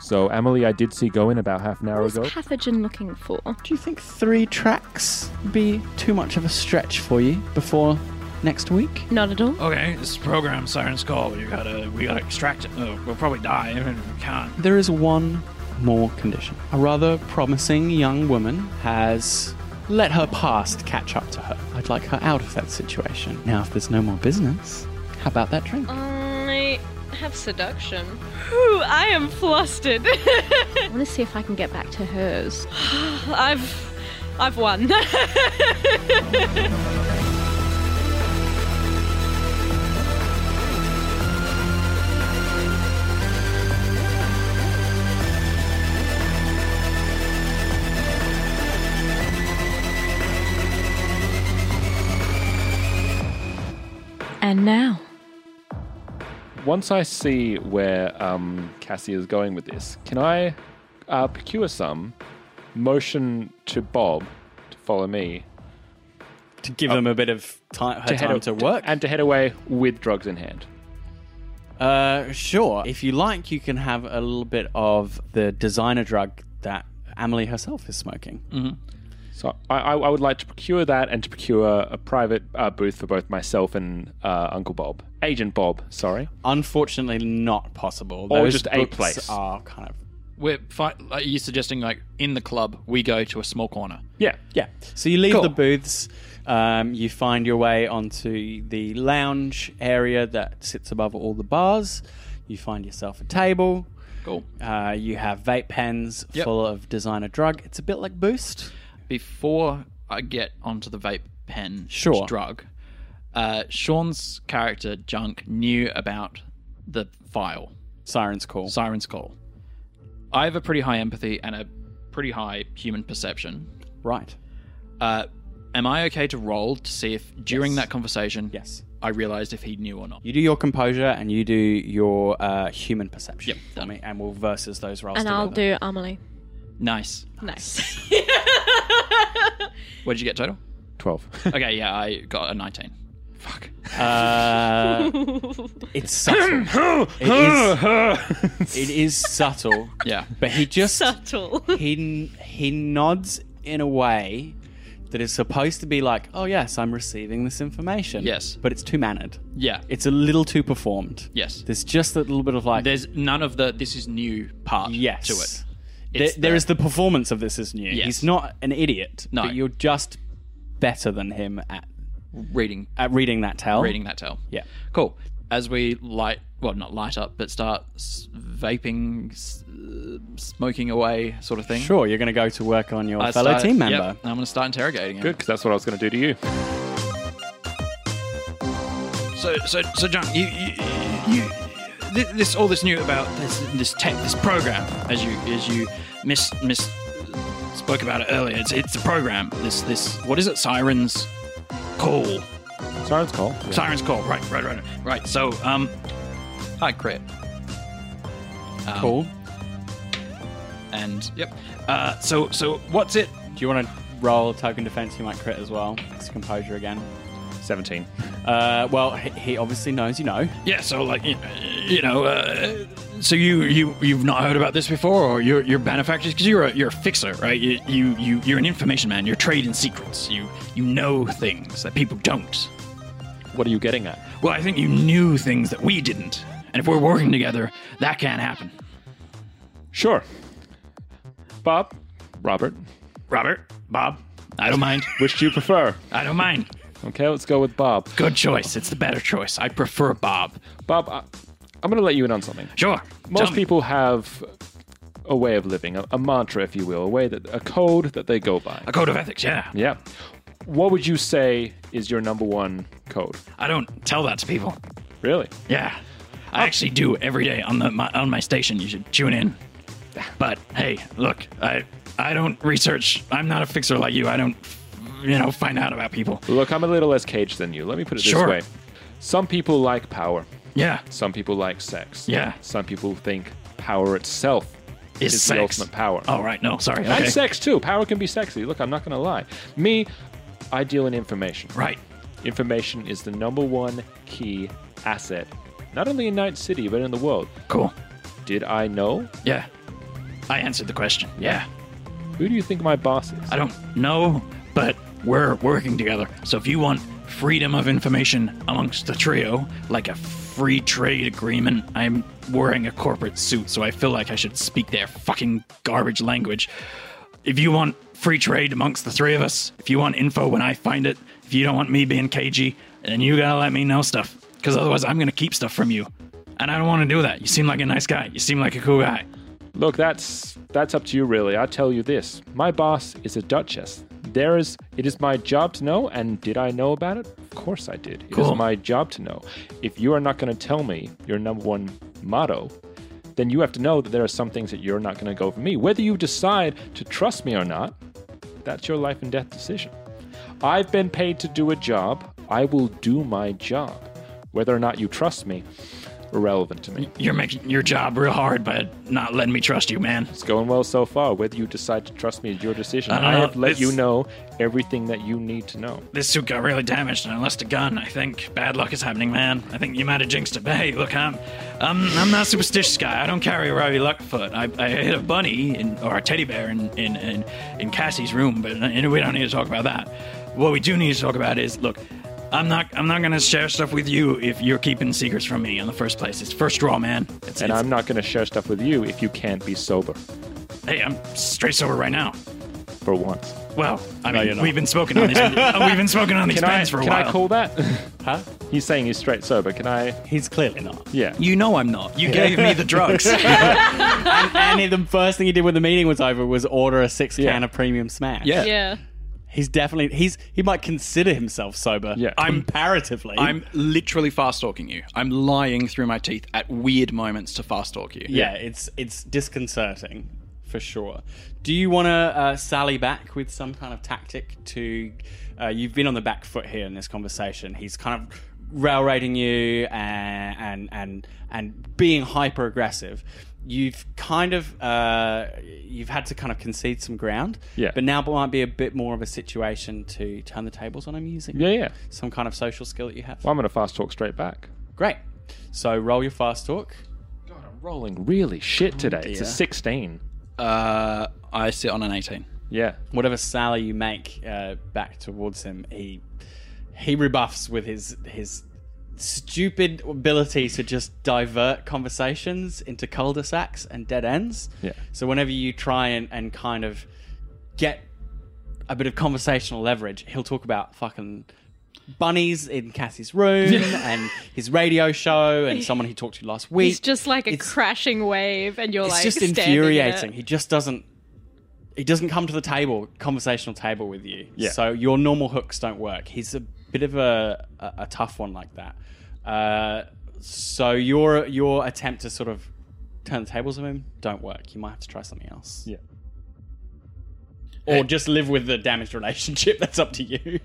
So, Emily, I did see go in about half an hour What is ago. Pathogen looking for? Do you think three tracks be too much of a stretch for you before next week? Not at all. Okay, this program Siren's Call. You gotta, we gotta extract it. Oh, we'll probably die if we can't. There is one more condition. A rather promising young woman has let her past catch up to her. I'd like her out of that situation. Now, if there's no more business, how about that drink? I have seduction. Whew, I am flustered. I want to see if I can get back to hers. I've, I've won. and now. Once I see where um, Cassie is going with this, can I uh, procure some, motion to Bob to follow me, To give them a bit of time, her to time head to work? and to head away with drugs in hand? Uh, sure. If you like, you can have a little bit of the designer drug that Emily herself is smoking. So I, I I would like to procure that and to procure a private uh, booth for both myself and uh, Uncle Bob, Agent Bob. Sorry. Unfortunately, not possible. Or Those just a books place. are kind of We're fi- are you suggesting like in the club we go to a small corner? Yeah. Yeah. So you leave Cool. the booths, um, you find your way onto the lounge area that sits above all the bars. You find yourself a table. Cool. Uh, you have vape pens Yep. full of designer drug. It's a bit like Boost. Before I get onto the vape pen Sure. drug, uh, Sean's character Junk knew about the file Siren's Call. Siren's Call. I have a pretty high empathy and a pretty high human perception. right. Uh, am I okay to roll to see if during Yes. that conversation Yes. I realized if he knew or not? You do your composure and you do your uh, human perception Yep, for done. me, and we'll versus those rolls And I'll do Amelie. Nice. Nice. What did you get total? Twelve. Okay, yeah, I got a 19. Fuck. Uh, it's subtle. it, is, it is subtle, Yeah. but he just Subtle. he he nods in a way that is supposed to be like, oh yes, I'm receiving this information. Yes. but it's too mannered. Yeah. It's a little too performed. Yes. There's just a little bit of like, There's none of the this is new part yes to it. There, the- is the performance of this is new. Yes. He's not an idiot, No. but you're just better than him at Reading at reading that tale. reading that tell. Yeah. Cool. As we light well, not light up, but start vaping, smoking away, sort of thing. Sure, you're going to go to work on your I fellow start- team yep, member. I'm going to start interrogating him. Good, because that's what I was going to do to you. So, so, so, John, you, you, you, thi- this, all this new about this, this tech, this program, as you, as you miss, miss, spoke about it earlier. It's, it's a program. This, this, what is it? Sirens call. Siren's call. Yeah. Sirens call. Right, right, right, right. So, um, hi, crit. Um, Cool. And yep. Uh, so, so, what's it? Do you want to roll token defense? You might crit as well. It's composure again. 17. Uh, well, he, he obviously knows you know. Yeah. So, like, you, you know, uh, so you, you, you've not heard about this before, or you're, you're benefactors because you're a, you're a fixer, right? You, you, you, you're an information man. You're trading secrets. You, you know things that people don't. What are you getting at? Well, I think you knew things that we didn't, and if we're working together, that can't happen. Sure. Bob, Robert, Robert, Bob, I don't mind. which do you prefer? I don't mind. Okay, let's go with Bob. Good choice. It's the better choice. I prefer Bob. Bob, I, I'm going to let you in on something. Sure. Most Tell me. people have a way of living, a, a mantra, if you will, a way that a code that they go by. A code of ethics, yeah. Yeah. What would you say is your number one code? I don't tell that to people. Really? Yeah. I actually do every day on the my, on my station. You should tune in. But hey, look, I I don't research. I'm not a fixer like you. I don't you know find out about people. Look, I'm a little less caged than you. Let me put it Sure. this way. Some people like power. Yeah. Some people like sex. Yeah. Some people think power itself Is is the ultimate power. Oh right, no, sorry. And Okay. sex too. Power can be sexy. Look, I'm not going to lie. Me, I deal in information. Right. Information is the number one key asset, not only in Night City, but in the world. Cool. Did I know? Yeah. I answered the question. Yeah. Who do you think my boss is? I don't know, but we're working together. So if you want freedom of information amongst the trio, like a free trade agreement, I'm wearing a corporate suit, so I feel like I should speak their fucking garbage language. If you want free trade amongst the three of us, if you want info when I find it, if you don't want me being cagey, then you gotta let me know stuff. Because otherwise, I'm gonna keep stuff from you. And I don't wanna do that. You seem like a nice guy. You seem like a cool guy. Look, that's that's up to you really. I tell you this. My boss is a duchess. There is it is my job to know and did I know about it? Of course I did. It Cool. is my job to know. If you are not going to tell me your number one motto, then you have to know that there are some things that you're not going to go for me. Whether you decide to trust me or not, that's your life and death decision. I've been paid to do a job. I will do my job. Whether or not you trust me, irrelevant to me. You're making your job real hard by not letting me trust you, man. It's going well so far. Whether you decide to trust me is your decision. I don't I, know. have let It's- you know everything that you need to know. This suit got really damaged, and I lost a gun. I think bad luck is happening, man. I think you might have jinxed it. But hey, look, I'm, I'm, I'm not a superstitious guy. I don't carry a Ravi Luckfoot. I, I hit a bunny in, or a teddy bear in, in, in, in Cassie's room, but uh, we don't need to talk about that. What we do need to talk about is, look, I'm not, I'm not gonna share stuff with you if you're keeping secrets from me in the first place. It's first draw, man. It's, And it's- I'm not going to share stuff with you if you can't be sober hey, I'm straight sober right now. for once. Well, I No, mean, we've been smoking on these, uh, we've been smoking on these Can I, for a can while. Can I call that? Huh? He's saying he's straight sober. Can I? He's clearly not. Yeah. You know I'm not. You gave me the drugs. and, and the first thing he did when the meeting was over was order a six Yeah. can of premium smash. Yeah. Yeah. He's definitely he's he might consider himself sober. Yeah. I'm- comparatively. I'm literally fast talking you. I'm lying through my teeth at weird moments to fast talk you. yeah, it's it's disconcerting for sure. Do you want to uh, sally back with some kind of tactic to? Uh, you've been on the back foot here in this conversation. He's kind of railroading you and and and, and being hyper aggressive. You've kind of uh, you've had to kind of concede some ground. Yeah. But now might be a bit more of a situation to turn the tables on him using. Yeah, yeah. Some kind of social skill that you have. Well, I'm going to fast talk straight back. Great. So roll your fast talk. God, I'm rolling really shit today. It's a 16. Uh, I sit on an 18. Yeah. whatever sally you make uh, back towards him, he he rebuffs with his his stupid ability to just divert conversations into cul-de-sacs and dead ends. Yeah. So whenever you try and, and kind of get a bit of conversational leverage, he'll talk about fucking bunnies in Cassie's room and his radio show and someone he talked to last week. He's just like a It's- crashing wave, and you're it's like It's just infuriating. it. He just doesn't. He doesn't come to the table, conversational table with you. Yeah. So your normal hooks don't work. He's a bit of a, a, a tough one like that. Uh, so your your attempt to sort of turn the tables on him don't work. You might have to try something else. Yeah. Or just live with the damaged relationship. That's up to you.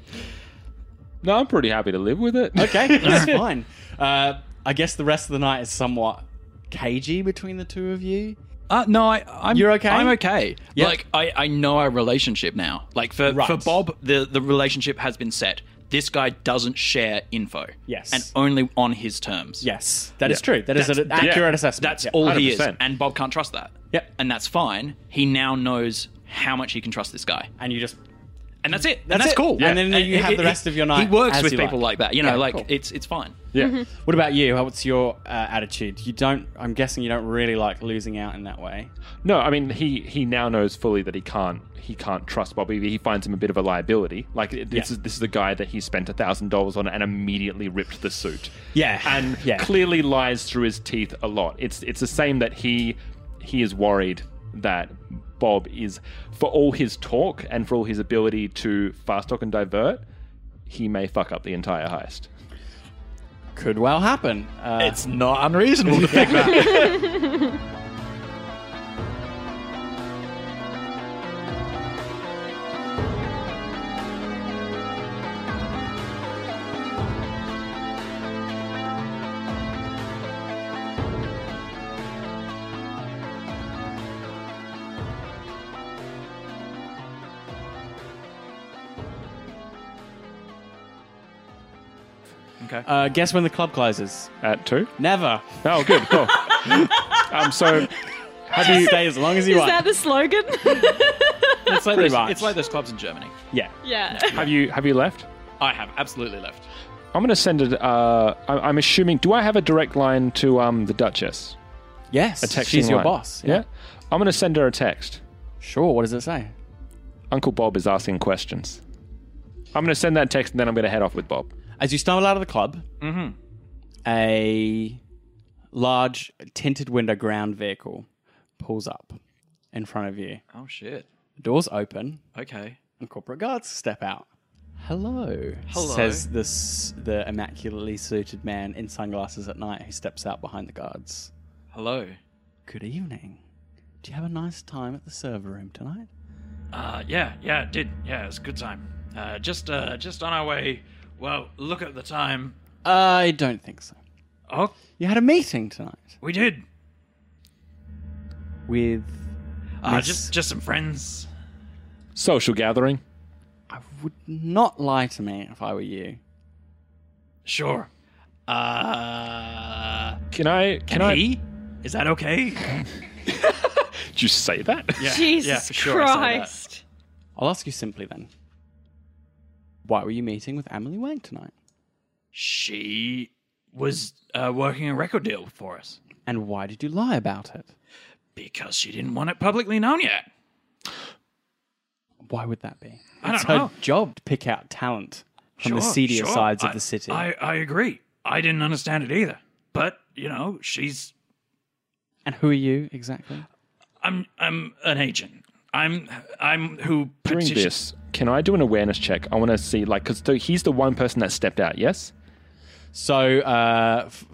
No, I'm pretty happy to live with it. Okay, that's fine. Uh, I guess the rest of the night is somewhat cagey between the two of you. Uh, no, I, I'm. You're okay? I'm okay. Yeah. Like I, I know our relationship now. Like for Right. for Bob, the the relationship has been set. This guy doesn't share info. Yes. and only on his terms. Yes, that is Yeah. true. That is an That's- accurate yeah. assessment. That's Yeah. all he is, 100%. and Bob can't trust that. Yep. and that's fine. He now knows how much he can trust this guy, And you just and that's it. That's and that's it. cool. And then you have the rest of your night He works as with you people like. like that. You know, Yeah, like cool. it's it's fine. Yeah. What about you? What's your uh, attitude? You don't. I'm guessing you don't really like losing out in that way. No, I mean he he now knows fully that he can't he can't trust Bobby. He finds him a bit of a liability. Like this Yeah. is this is the guy that he spent a thousand dollars on and immediately ripped the suit. Yeah, and yeah. clearly lies through his teeth a lot. It's it's the same that he he is worried that Bob is for all his talk and for all his ability to fast talk and divert, he may fuck up the entire heist. Could well happen. Uh, It's not unreasonable to think that. Okay. uh, guess when the club closes? At two? Never. Oh, good. Cool. um, so Have you stay as long as you want. Is want? that the slogan? it's like pretty those, much. it's like those clubs in Germany. yeah. yeah. have you have you left? I have absolutely left. I'm going to send it. Uh, I- I'm assuming. Do I have a direct line to um, the Duchess? Yes. A texting She's your line? boss. Yeah. I'm going to send her a text. Sure. What does it say? Uncle Bob is asking questions. I'm going to send that text and then I'm going to head off with Bob. As you stumble out of the club, a large tinted window ground vehicle pulls up in front of you. Oh shit. The doors open, Okay. and corporate guards step out. Hello, Hello. says this the immaculately suited man in sunglasses at night who steps out behind the guards. Hello. Good evening. Do you have a nice time at the server room tonight? Uh, yeah, yeah, it did. Yeah, it was a good time. Uh, just, uh, just on our way. Well, look at the time. I don't think so. Oh, You had a meeting tonight we did. with. Uh, Miss- just, just some friends. Social gathering. I would not lie to me if I were you. Sure. Uh, Can I? Can I? he? Is that okay? Did you say that? Yeah, Jesus yeah, for sure I say that. Christ. I'll ask you simply then. Why were you meeting with Emily Wang tonight? She was uh, working a record deal for us And why did you lie about it? because she didn't want it publicly known yet. Why would that be? I it's don't her know. job to pick out talent from the Sure, seedier sure. sides I- of the city. I, I agree. I didn't understand it either. But, you know, she's and who are you exactly? I'm I'm an agent. I'm I'm who During petition- this, can I do an awareness check? I want to see, like, because he's the one person that stepped out. Yes. So, uh, f-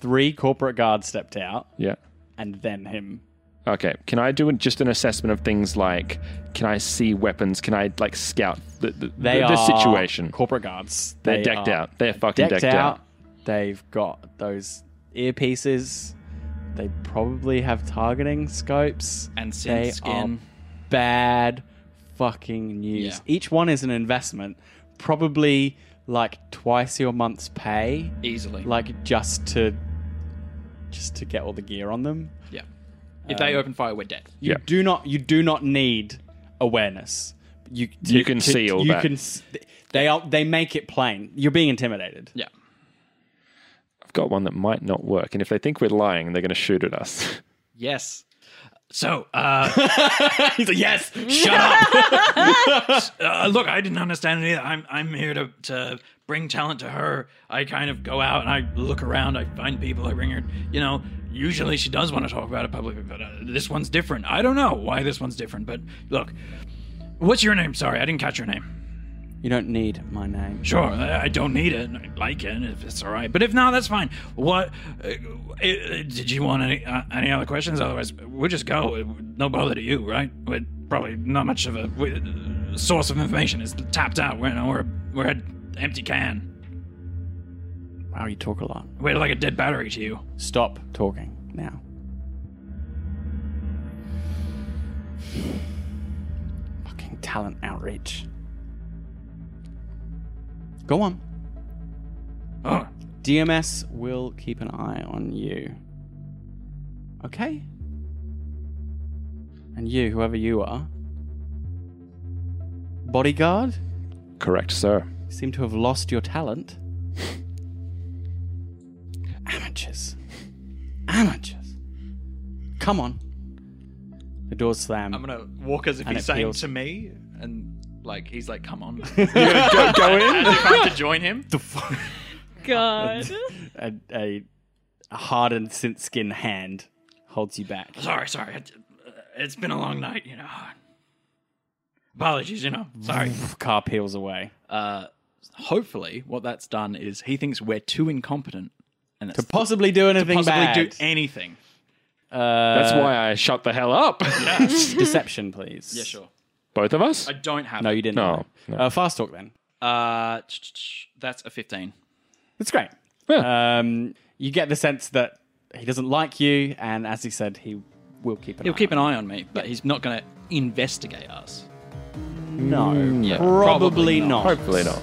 three corporate guards stepped out, Yeah. and then him. Okay. Can I do just an assessment of things like, can I see weapons? Can I like scout the the, They the, are the situation? Corporate guards. They're They decked out. They're fucking decked, decked, out. They've got those earpieces. They probably have targeting scopes. and They skin. are bad fucking news. Yeah. Each one is an investment, probably like twice your month's pay, easily. like just to just to get all the gear on them. yeah. If they um, open fire, we're dead. You Yeah. do not you do not need awareness. You You can see all you that. Can, they are they make it plain. You're being intimidated. Yeah. I've got one that might not work, and if they think we're lying, they're going to shoot at us. Yes. So, uh, he's like, yes, shut up. uh, look, I didn't understand it either. I'm, I'm here to, to bring talent to her. I kind of go out and I look around. I find people. I bring her. You know, usually she does want to talk about it publicly, but uh, this one's different. I don't know why this one's different, but look, what's your name? Sorry, I didn't catch your name. You don't need my name. Sure, I don't need it. I like it if it's all right. But if not, that's fine. What? Uh, uh, did you want any uh, any other questions? Otherwise, we'll just go. No bother to you, right? We're probably not much of a we, source of information. is tapped out. We're we're we're an empty can. Wow, you talk a lot. We're like a dead battery to you. Stop talking now. Fucking talent outreach. Go on. Oh, DMS will keep an eye on you. Okay? And you, whoever you are. Bodyguard? Correct, sir. seem to have lost your talent. Amateurs. Amateurs. Come on. The doors slam. I'm gonna walk as if And he's saying feels- to me, and like he's like, "Come on." go, go as if I have to join him. the God. a, a, a hardened synth skin hand holds you back. sorry, sorry. It, it's been a long night, you know. Apologies, you know. Sorry. Car peels away. Uh, hopefully, what that's done is he thinks we're too incompetent, and To possibly do anything possibly bad. do anything. uh, That's why I shut the hell up. Deception, please. Yeah, sure. Both of us? I don't have. No, it. you didn't. No, no. Uh, fast talk then. Uh, that's a 15. That's great. Yeah. Um, you get the sense that he doesn't like you, and as he said, he will keep an He'll eye keep on an eye on me, but he's not going to investigate us. No, Yeah, probably, probably not. not. Hopefully not.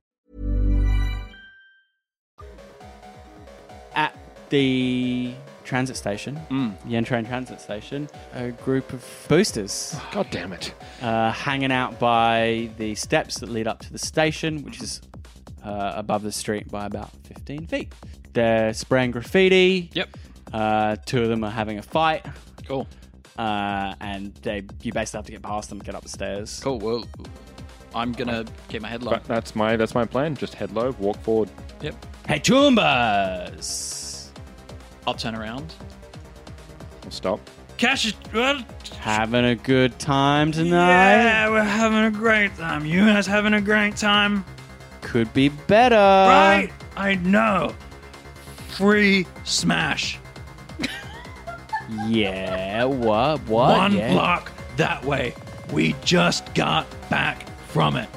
The transit station, Mm. the N-Train transit station, a group of boosters God damn it. uh, hanging out by the steps that lead up to the station, which is uh, above the street by about 15 feet. They're spraying graffiti. Yep. Uh, two of them are having a fight. Cool. Uh, and they you basically have to get past them, to get up the stairs. Cool. Well, I'm gonna keep my head low. But that's my that's my plan. Just head low, walk forward. Yep. Hey, Choombas! I'll turn around. I'll stop. Cash is. What? Having a good time tonight? Yeah, we're having a great time. You guys having a great time? Could be better. right? I know. Free smash. Yeah, what? What? One yeah. block that way. We just got back from it.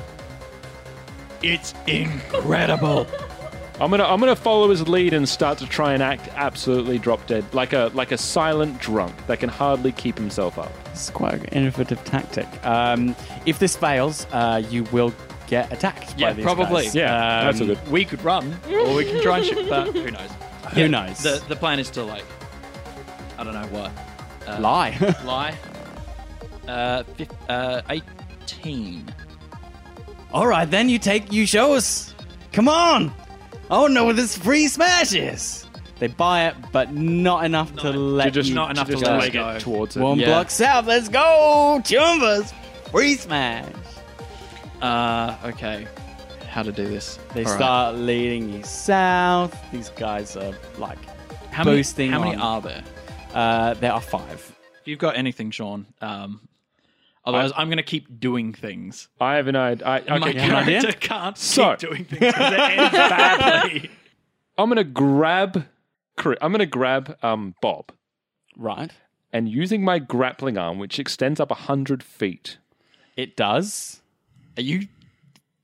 It's incredible. I'm gonna I'm gonna follow his lead and start to try and act absolutely drop dead, like a like a silent drunk that can hardly keep himself up. It's quite an innovative tactic. Um, if this fails, uh, you will get attacked Yeah, by these probably. guys. Yeah, Um, that's a good. We could run, or we can try and shoot, but who knows? Who knows? The the plan is to like, I don't know what. Uh, Lie. Lie. Uh, fif- uh, eighteen. All right, then you take, you show us. Come on. I want to know what this free smash is. They buy it, but not enough to let You just you not enough to just let gotta it go. get towards it. One Yeah. block south. Let's go, Choombas. Free smash. Uh, okay. How to do this? They All right. start leading you south. These guys are like How many, boosting. How many on- are there? Uh, there are five. If you've got anything, Sean. Um, otherwise, I'm going to keep doing things. I have an idea. I, okay, My can I- idea? character can't So- keep doing things because it ends badly. I'm gonna grab. I'm gonna grab um, Bob Right. and using my grappling arm, which extends up hundred feet. It does. Are you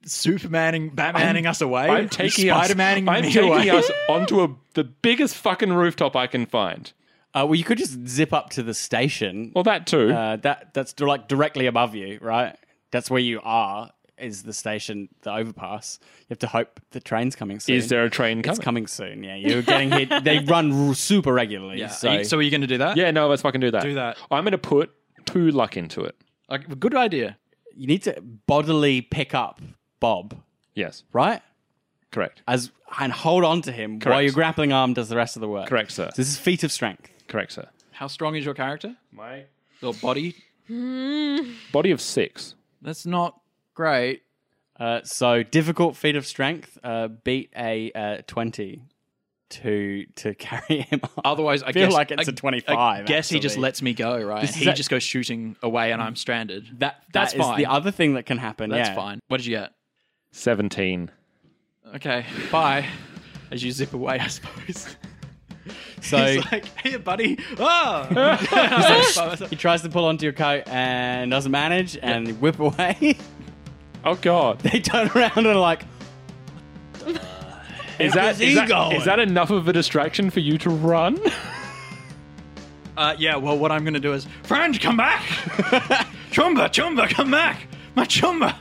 Supermaning, Batmaning us away? I'm taking us. Spider-Maning I'm me taking away? us onto a the biggest fucking rooftop I can find. Uh, well, you could just zip up to the station. Well, that too. Uh, that that's like directly above you, right? That's where you are. Is the station the overpass? You have to hope the train's coming soon. Is there a train coming? It's coming soon. Yeah, you're getting hit. They run r- super regularly. Yeah. So, Are you- so are you going to do that? Yeah, no, let's fucking do that. Do that. I'm gonna put two luck into it. Like, good idea. you need to bodily pick up Bob, Yes, right? correct, As and hold on to him while Correct. your grappling arm does the rest of the work. correct, sir. So this is feat of strength. Correct, sir. How strong is your character? My Your body? body of six. That's not great. Uh, so difficult feat of strength. Uh, beat a uh, twenty to to carry him. Up. Otherwise, I feel guess, like it's I- a 25, I guess he just actually. lets me go, right? This is he a- just goes shooting away, and I'm stranded. That That's that is fine. the other thing that can happen. That's yeah. fine. What did you get? Seventeen. Okay, bye. As you zip away, I suppose. So He's like, "Hey, buddy." Ah! he tries to pull onto your coat and doesn't manage, and whip away. Oh God. they turn around and are like, Is that, he is, that, that enough of a distraction for you to run? uh, yeah. Well, what I'm going to do is, friend, come back. Choomba, Choomba, come back. My Choomba.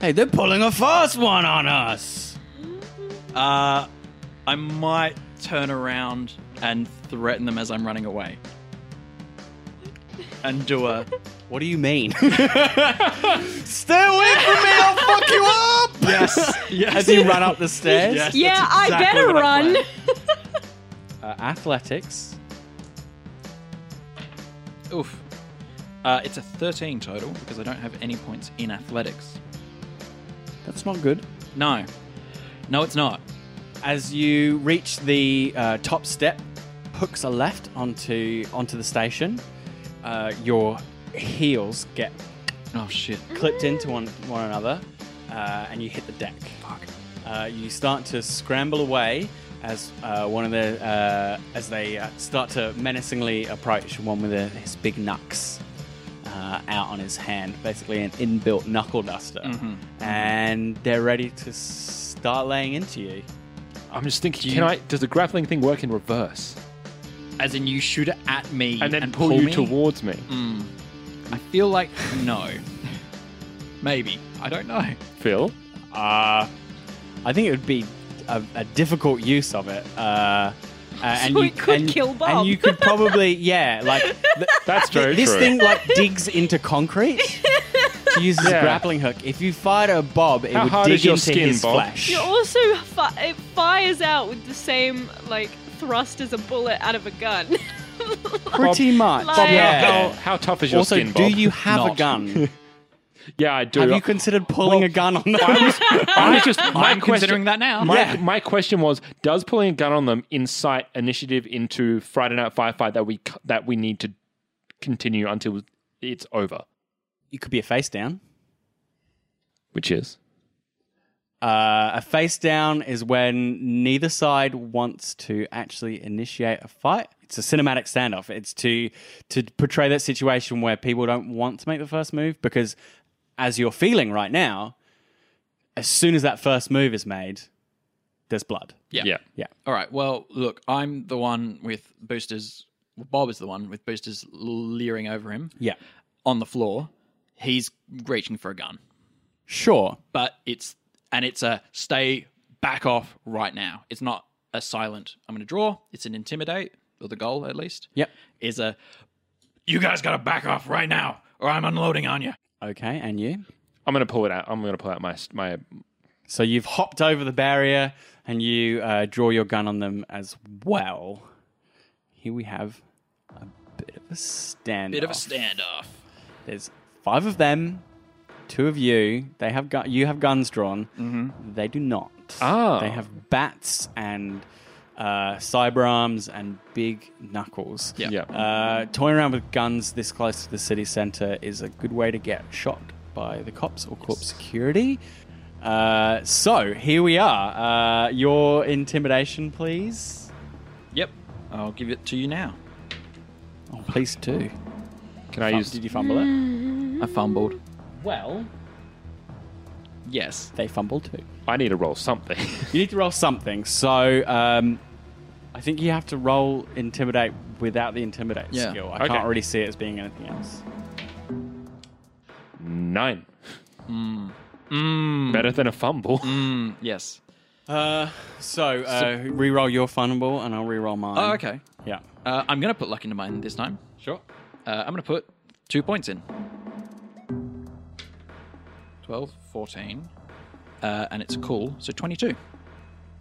"Hey, they're pulling a fast one on us." Uh, I might turn around and threaten them as I'm running away. And do a What do you mean? Stay away from me! I'll fuck you up. yes, yes. As you run up the stairs. Yes, Yeah, that's I better what I run. planned. Uh, athletics. Oof. Uh, it's a 13 total because I don't have any points in athletics. That's not good. No, no, it's not. As you reach the uh, top step, hooks a left onto onto the station. Uh, your heels get Oh shit. clipped into one one another, uh, and you hit the deck. Fuck. Uh, you start to scramble away as uh, one of the uh, as they uh, start to menacingly approach one with a, his big knucks uh, out on his hand, basically an inbuilt knuckle duster, and they're ready to start laying into you. I'm just thinking, Do can you- I? Does the grappling thing work in reverse As in, you shoot it at me and then pull, you me? towards me? I feel like no. Maybe I don't know. Phil, Uh, I think it would be a, a difficult use of it. Uh, uh, Uh, and So you it could and, kill Bob. And you could probably, yeah, like th- that's very this true. thing like digs into concrete to use as Yeah. a grappling hook. If you fired a bob, it How would dig your into skin, his Bob? flesh. It also fi- it fires out with the same like thrust as a bullet out of a gun. Pretty much. Like- Bob, yeah. how, how tough is your also, skin, do you have a gun? Yeah, I do. have you considered pulling Well, a gun on them? I was just my I'm question, considering that now. My, Yeah. my question was: Does pulling a gun on them incite initiative into Friday Night Firefight that we that we need to continue until it's over? It could be a face down. Which is Uh, a face down is when neither side wants to actually initiate a fight. It's a cinematic standoff. It's to to portray that situation where people don't want to make the first move because, as you're feeling right now, as soon as that first move is made, there's blood. Yeah. yeah. Yeah. All right. Well, look, I'm the one with boosters. Bob is the one with boosters leering over him Yeah. on the floor. He's reaching for a gun, Sure. but it's and it's a stay back off right now. It's not a silent. I'm going to draw. It's an intimidate, or the goal at least. Yep. Is a you guys got to back off right now, or I'm unloading on you. Okay. And you? I'm gonna pull it out. I'm gonna pull out my my. So you've hopped over the barrier and you uh, draw your gun on them as well. Here we have a bit of a standoff. Bit of a standoff. There's five of them, two of you, they have gu- you have guns drawn. Mm-hmm. They do not. Ah. They have bats and uh, cyber arms and big knuckles. Yeah. Yeah. Uh, toying around with guns this close to the city center is a good way to get shot by the cops or corp security. Uh, so here we are. Uh, your intimidation, please. Yep. I'll give it to you now. Oh, please do. Can I Fum- use? Did you fumble it? I fumbled. Well, Yes. they fumbled too. I need to roll something. You need to roll something. So um, I think you have to roll intimidate without the intimidate Yeah. skill. I Okay. can't really see it as being anything else. Nine. Mm. Better than a fumble. Mm, yes. Uh, so uh, re-roll your fumble, and I'll re-roll mine. Oh, okay. Yeah. Uh, I'm going to put luck into mine this time. Sure. Uh, I'm going to put two points in 12, 14. Uh, and it's a cool, so 22.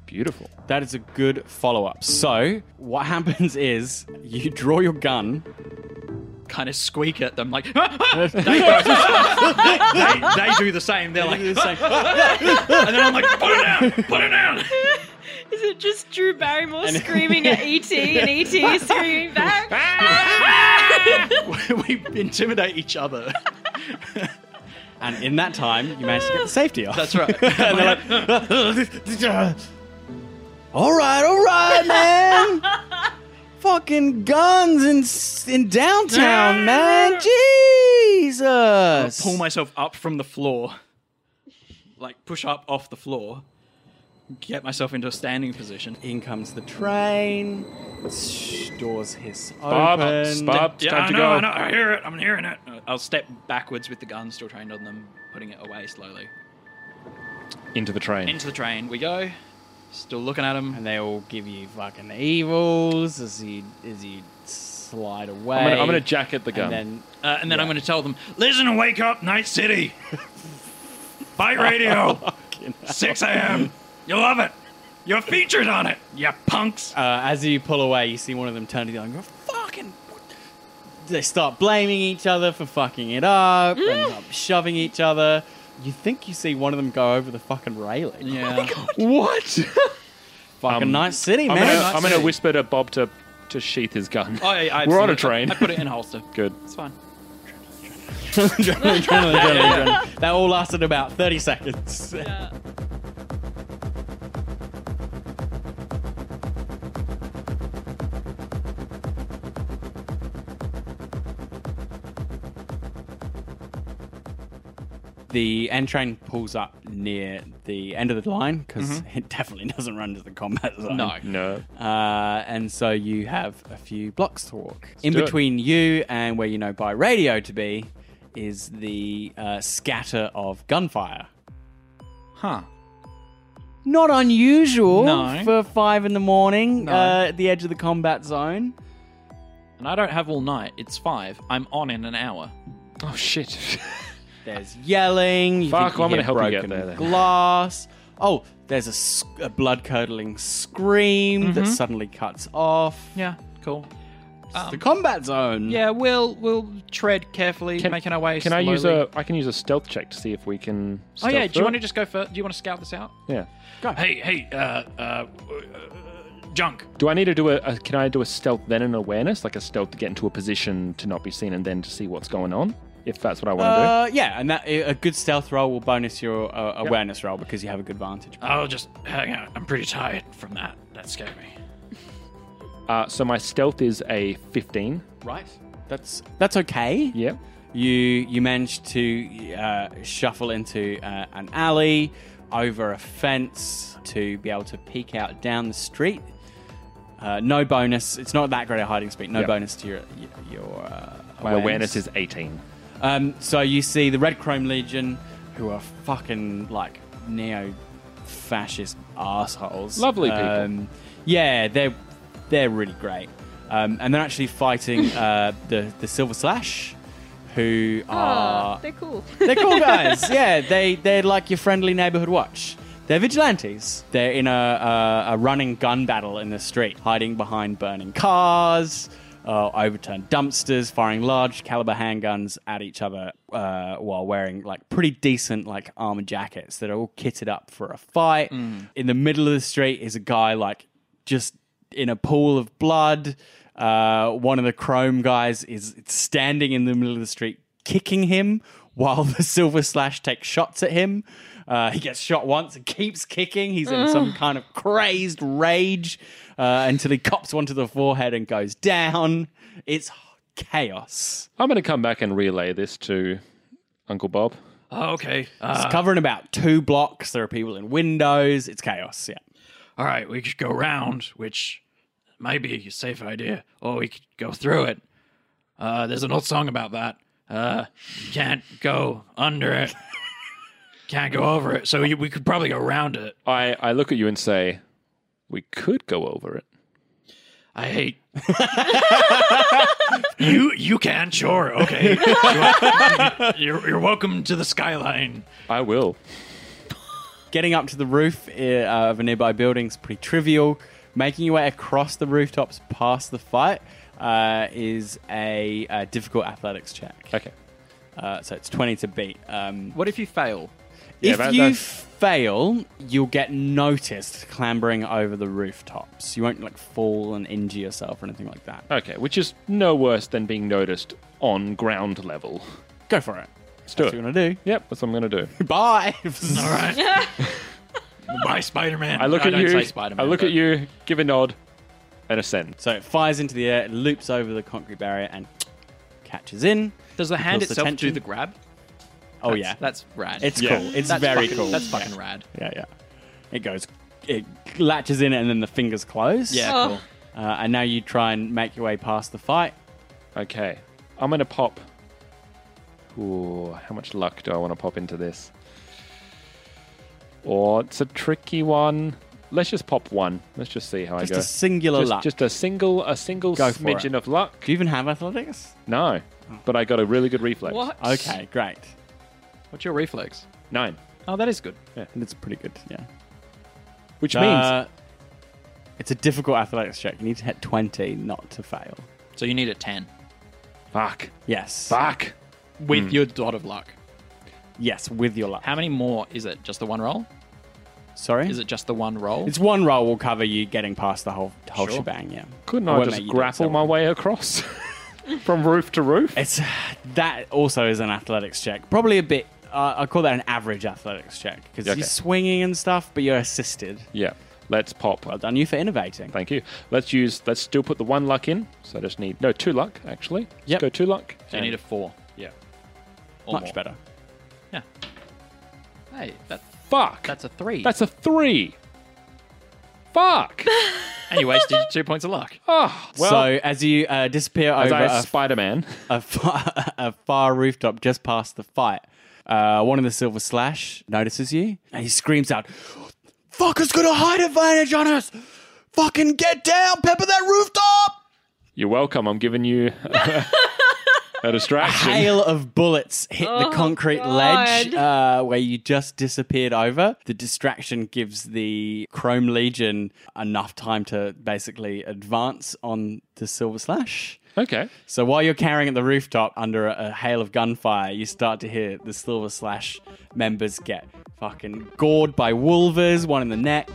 Beautiful. That is a good follow-up. So what happens is you draw your gun. Kind of squeak at them like, they, they, they do the same. They're like, the same. and then I'm like, put it down, put it down. Is it just Drew Barrymore screaming at ET and ET is screaming back? we intimidate each other. And in that time, you managed to get the safety off. That's right. and they're like, all right, all right, man. Fucking guns in in downtown, man. Jesus. pull myself up from the floor, like push up off the floor, get myself into a standing position. In comes the train. Doors hiss Bob, open. Bob, it's Yeah, time I to know, go. I know, I hear it. I'm hearing it. I'll step backwards with the gun still trained on them, putting it away slowly. Into the train. Into the train we go. Still looking at them. And they all give you fucking evils as you as you slide away. I'm gonna, I'm gonna jacket the gun. And then Uh, and then I'm going to tell them, listen and wake up, Night City. Bite radio. 6 a.m. You love it. You're featured on it, you punks. uh, as you pull away, you see one of them turn to you and go, "Fucking!" They start blaming each other for fucking it up and um, shoving each other. You think you see one of them go over the fucking railing. Yeah. what? Fucking Um, Night City, I'm man. gonna, I'm gonna whisper to Bob to to sheath his gun. Oh, yeah, I We're on a train. I put it in holster. Good. It's fine. Adrenaline, adrenaline, adrenaline, adrenaline. That all lasted about 30 seconds. Yeah. The end train pulls up near the end of the line because it definitely doesn't run to the combat zone. No. No. Uh, and so you have a few blocks to walk. In do it. between you and where you know by radio to be is the uh, scatter of gunfire. Huh. Not unusual No. for five in the morning No. uh, at the edge of the combat zone. And I don't have all night. It's five. I'm on in an hour. Oh shit. There's yelling. You Fuck, think you I'm gonna hear help you get broken there then. Glass. Oh, there's a blood curdling scream that Mm-hmm. suddenly cuts off. Yeah, cool. It's the combat zone. Yeah, we'll we'll tread carefully, Can- making our way. Can I use a? I can use a stealth check to see if we can. Oh yeah, do through you want to just go first? Do you want to scout this out? Yeah. Go. Hey, hey, uh, uh, uh, junk. Do I need to do a, a? Can I do a stealth then an awareness, like a stealth to get into a position to not be seen and then to see what's going on? If that's what I want to do. Uh, yeah, and that a good stealth roll will bonus your uh, awareness roll because you have a good vantage. I'll just hang out. I'm pretty tired from that. That scared me. do. Uh, so my stealth is a 15. Right. That's that's okay. Yep. You you managed to uh, shuffle into uh, an alley, over a fence to be able to peek out down the street. Uh, no bonus. It's not that great a hiding speed. No Yep. bonus to your your. Uh, My awareness is 18. Um, so you see the Red Chrome Legion, who are fucking like neo-fascist assholes. Lovely people. Um, yeah, they're they're really great, um, and they're actually fighting uh, the the Silver Slash, who are Oh, they're cool. they're cool guys. yeah, they they're like your friendly neighborhood watch. They're vigilantes. They're in a, a, a running gun battle in the street, hiding behind burning cars, uh, overturned dumpsters, firing large caliber handguns at each other uh, while wearing like pretty decent like armor jackets that are all kitted up for a fight. In the middle of the street is a guy like just in a pool of blood. Uh, one of the chrome guys is standing in the middle of the street, kicking him while the silver slash takes shots at him. Uh, he gets shot once and keeps kicking. He's in some kind of crazed rage uh, until he cops one to the forehead and goes down. It's chaos. I'm going to come back and relay this to Uncle Bob. Oh, okay. It's Uh, covering about two blocks. There are people in windows. It's chaos. Yeah. all right, we could go round, which might be a safe idea, or we could go through it. Uh, there's an old song about that. Uh, can't go under it, can't go over it. So we could probably go around it. I, I look at you and say, we could go over it. I hate you. You can sure. Okay, you're, you're welcome to the skyline. I will. Getting up to the roof uh, of a nearby building is pretty trivial. Making your way across the rooftops past the fight uh, is a, uh difficult athletics check. Okay. Uh, so it's 20 to beat. Um, What if you fail? Yeah, if that- you fail, you'll get noticed clambering over the rooftops. You won't like fall and injure yourself or anything like that. Okay, which is no worse than being noticed on ground level. Go for it. Let's do That's it. what you're gonna do. Yep, that's what I'm going to do. Bye. All right. Bye, Spider Man. I look I at don't you. say Spider-Man, I look but- at you, give a nod, and ascend. So it fires into the air, it loops over the concrete barrier, and catches in. Does the hand Feels the itself do tension. the grab? Oh That's- yeah, that's rad. it's Yeah. cool. It's That's very fucking- cool. That's Yeah. fucking rad. Yeah, yeah. It goes, it latches in, and then the fingers close. Yeah, Oh. cool. Uh, and now you try and make your way past the fight. Okay, I'm going to pop. Ooh, how much luck do I want to pop into this? Oh, it's a tricky one. Let's just pop one. Let's just see how Just I go. Just a singular just, luck. just a single, a single Go for smidgen it. of luck. Do you even have athletics? No, but I got a really good reflex. What? Okay, great. What's your reflex? Nine. Oh, that is good. Yeah. And it's pretty good. Yeah. which means Uh, it's a difficult athletics check. You need to hit 20 not to fail. So you need a 10 fuck, Yes. fuck. with your dot of luck. Yes, with your luck. How many more is it? Just the one roll? Sorry? Is it just the one roll? It's one roll will cover you getting past the whole whole Sure. shebang, yeah. Couldn't I I won't just you do it grapple my way across from roof to roof? It's that also is an athletics check. Probably a bit uh, I call that an average athletics check because Okay. you're swinging and stuff, but you're assisted. Yeah, let's pop. Well done you for innovating. Thank you. Let's use. Let's still put the one luck in. So I just need no two luck actually. Let's Yep. go two luck. so you need a 4. yeah. Or Much more. better. Yeah. Hey, that, Fuck. that's a 3. That's a three. Fuck. and you wasted your two points of luck. oh well. so as you uh, disappear as over I a, Spider Man. a, far, a far rooftop just past the fight, uh, one of the Silver Slash notices you and he screams out, "Fucker's got a height advantage on us! Fucking get down, pepper that rooftop!" You're welcome. I'm giving you a distraction. A hail of bullets hit the Oh, concrete God. ledge uh, where you just disappeared over. The distraction gives the Chrome Legion enough time to basically advance on the Silver Slash. Okay. So while you're carrying at the rooftop under a, a hail of gunfire, you start to hear the Silver Slash members get fucking gored by wolvers, one in the neck.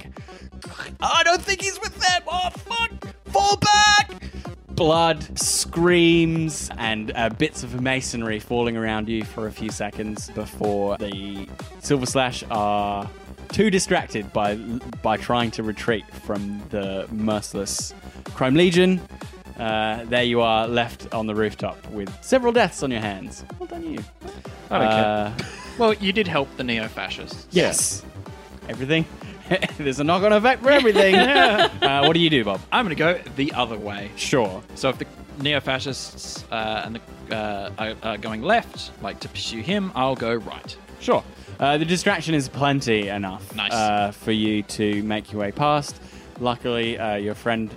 I don't think he's with them. Oh fuck! Fall back! Blood, screams, and uh, bits of masonry falling around you for a few seconds before the Silver Slash are too distracted by by trying to retreat from the merciless Chrome Legion. Uh, there you are, left on the rooftop with several deaths on your hands. Well done, you. I don't care. Uh, Well, you did help the neo fascists. yes. Everything. There's a knock-on effect for everything. uh, what do you do, Bob? I'm going to go the other way. Sure. So if the neo fascists uh, and the, uh, are, are going left, like to pursue him, I'll go right. Sure. Uh, the distraction is plenty enough Nice. uh, for you to make your way past. Luckily, uh, your friend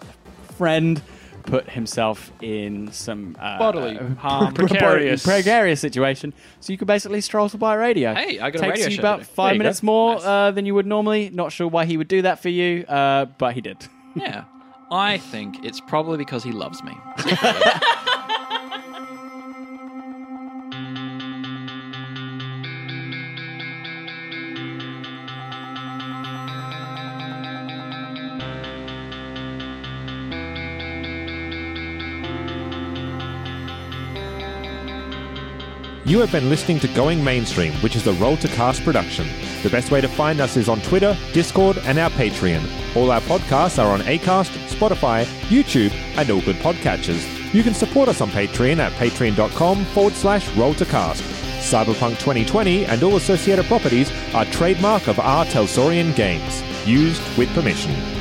friend put himself in some uh, Bodily uh, harm. Precarious. precarious situation. So you could basically stroll to buy a radio. Hey, I got a Takes radio you show about to do. five you minutes go. more Nice. uh, than you would normally. Not sure why he would do that for you, uh, but he did. Yeah. I think it's probably because he loves me. You have been listening to Going Mainstream, which is a Roll to Cast production. The best way to find us is on Twitter, Discord, and our Patreon. All our podcasts are on Acast, Spotify, YouTube, and all good podcatchers. You can support us on Patreon at patreon.com forward slash roll to cast. Cyberpunk 2020 and all associated properties are trademark of R. Talsorian Games. Used with permission.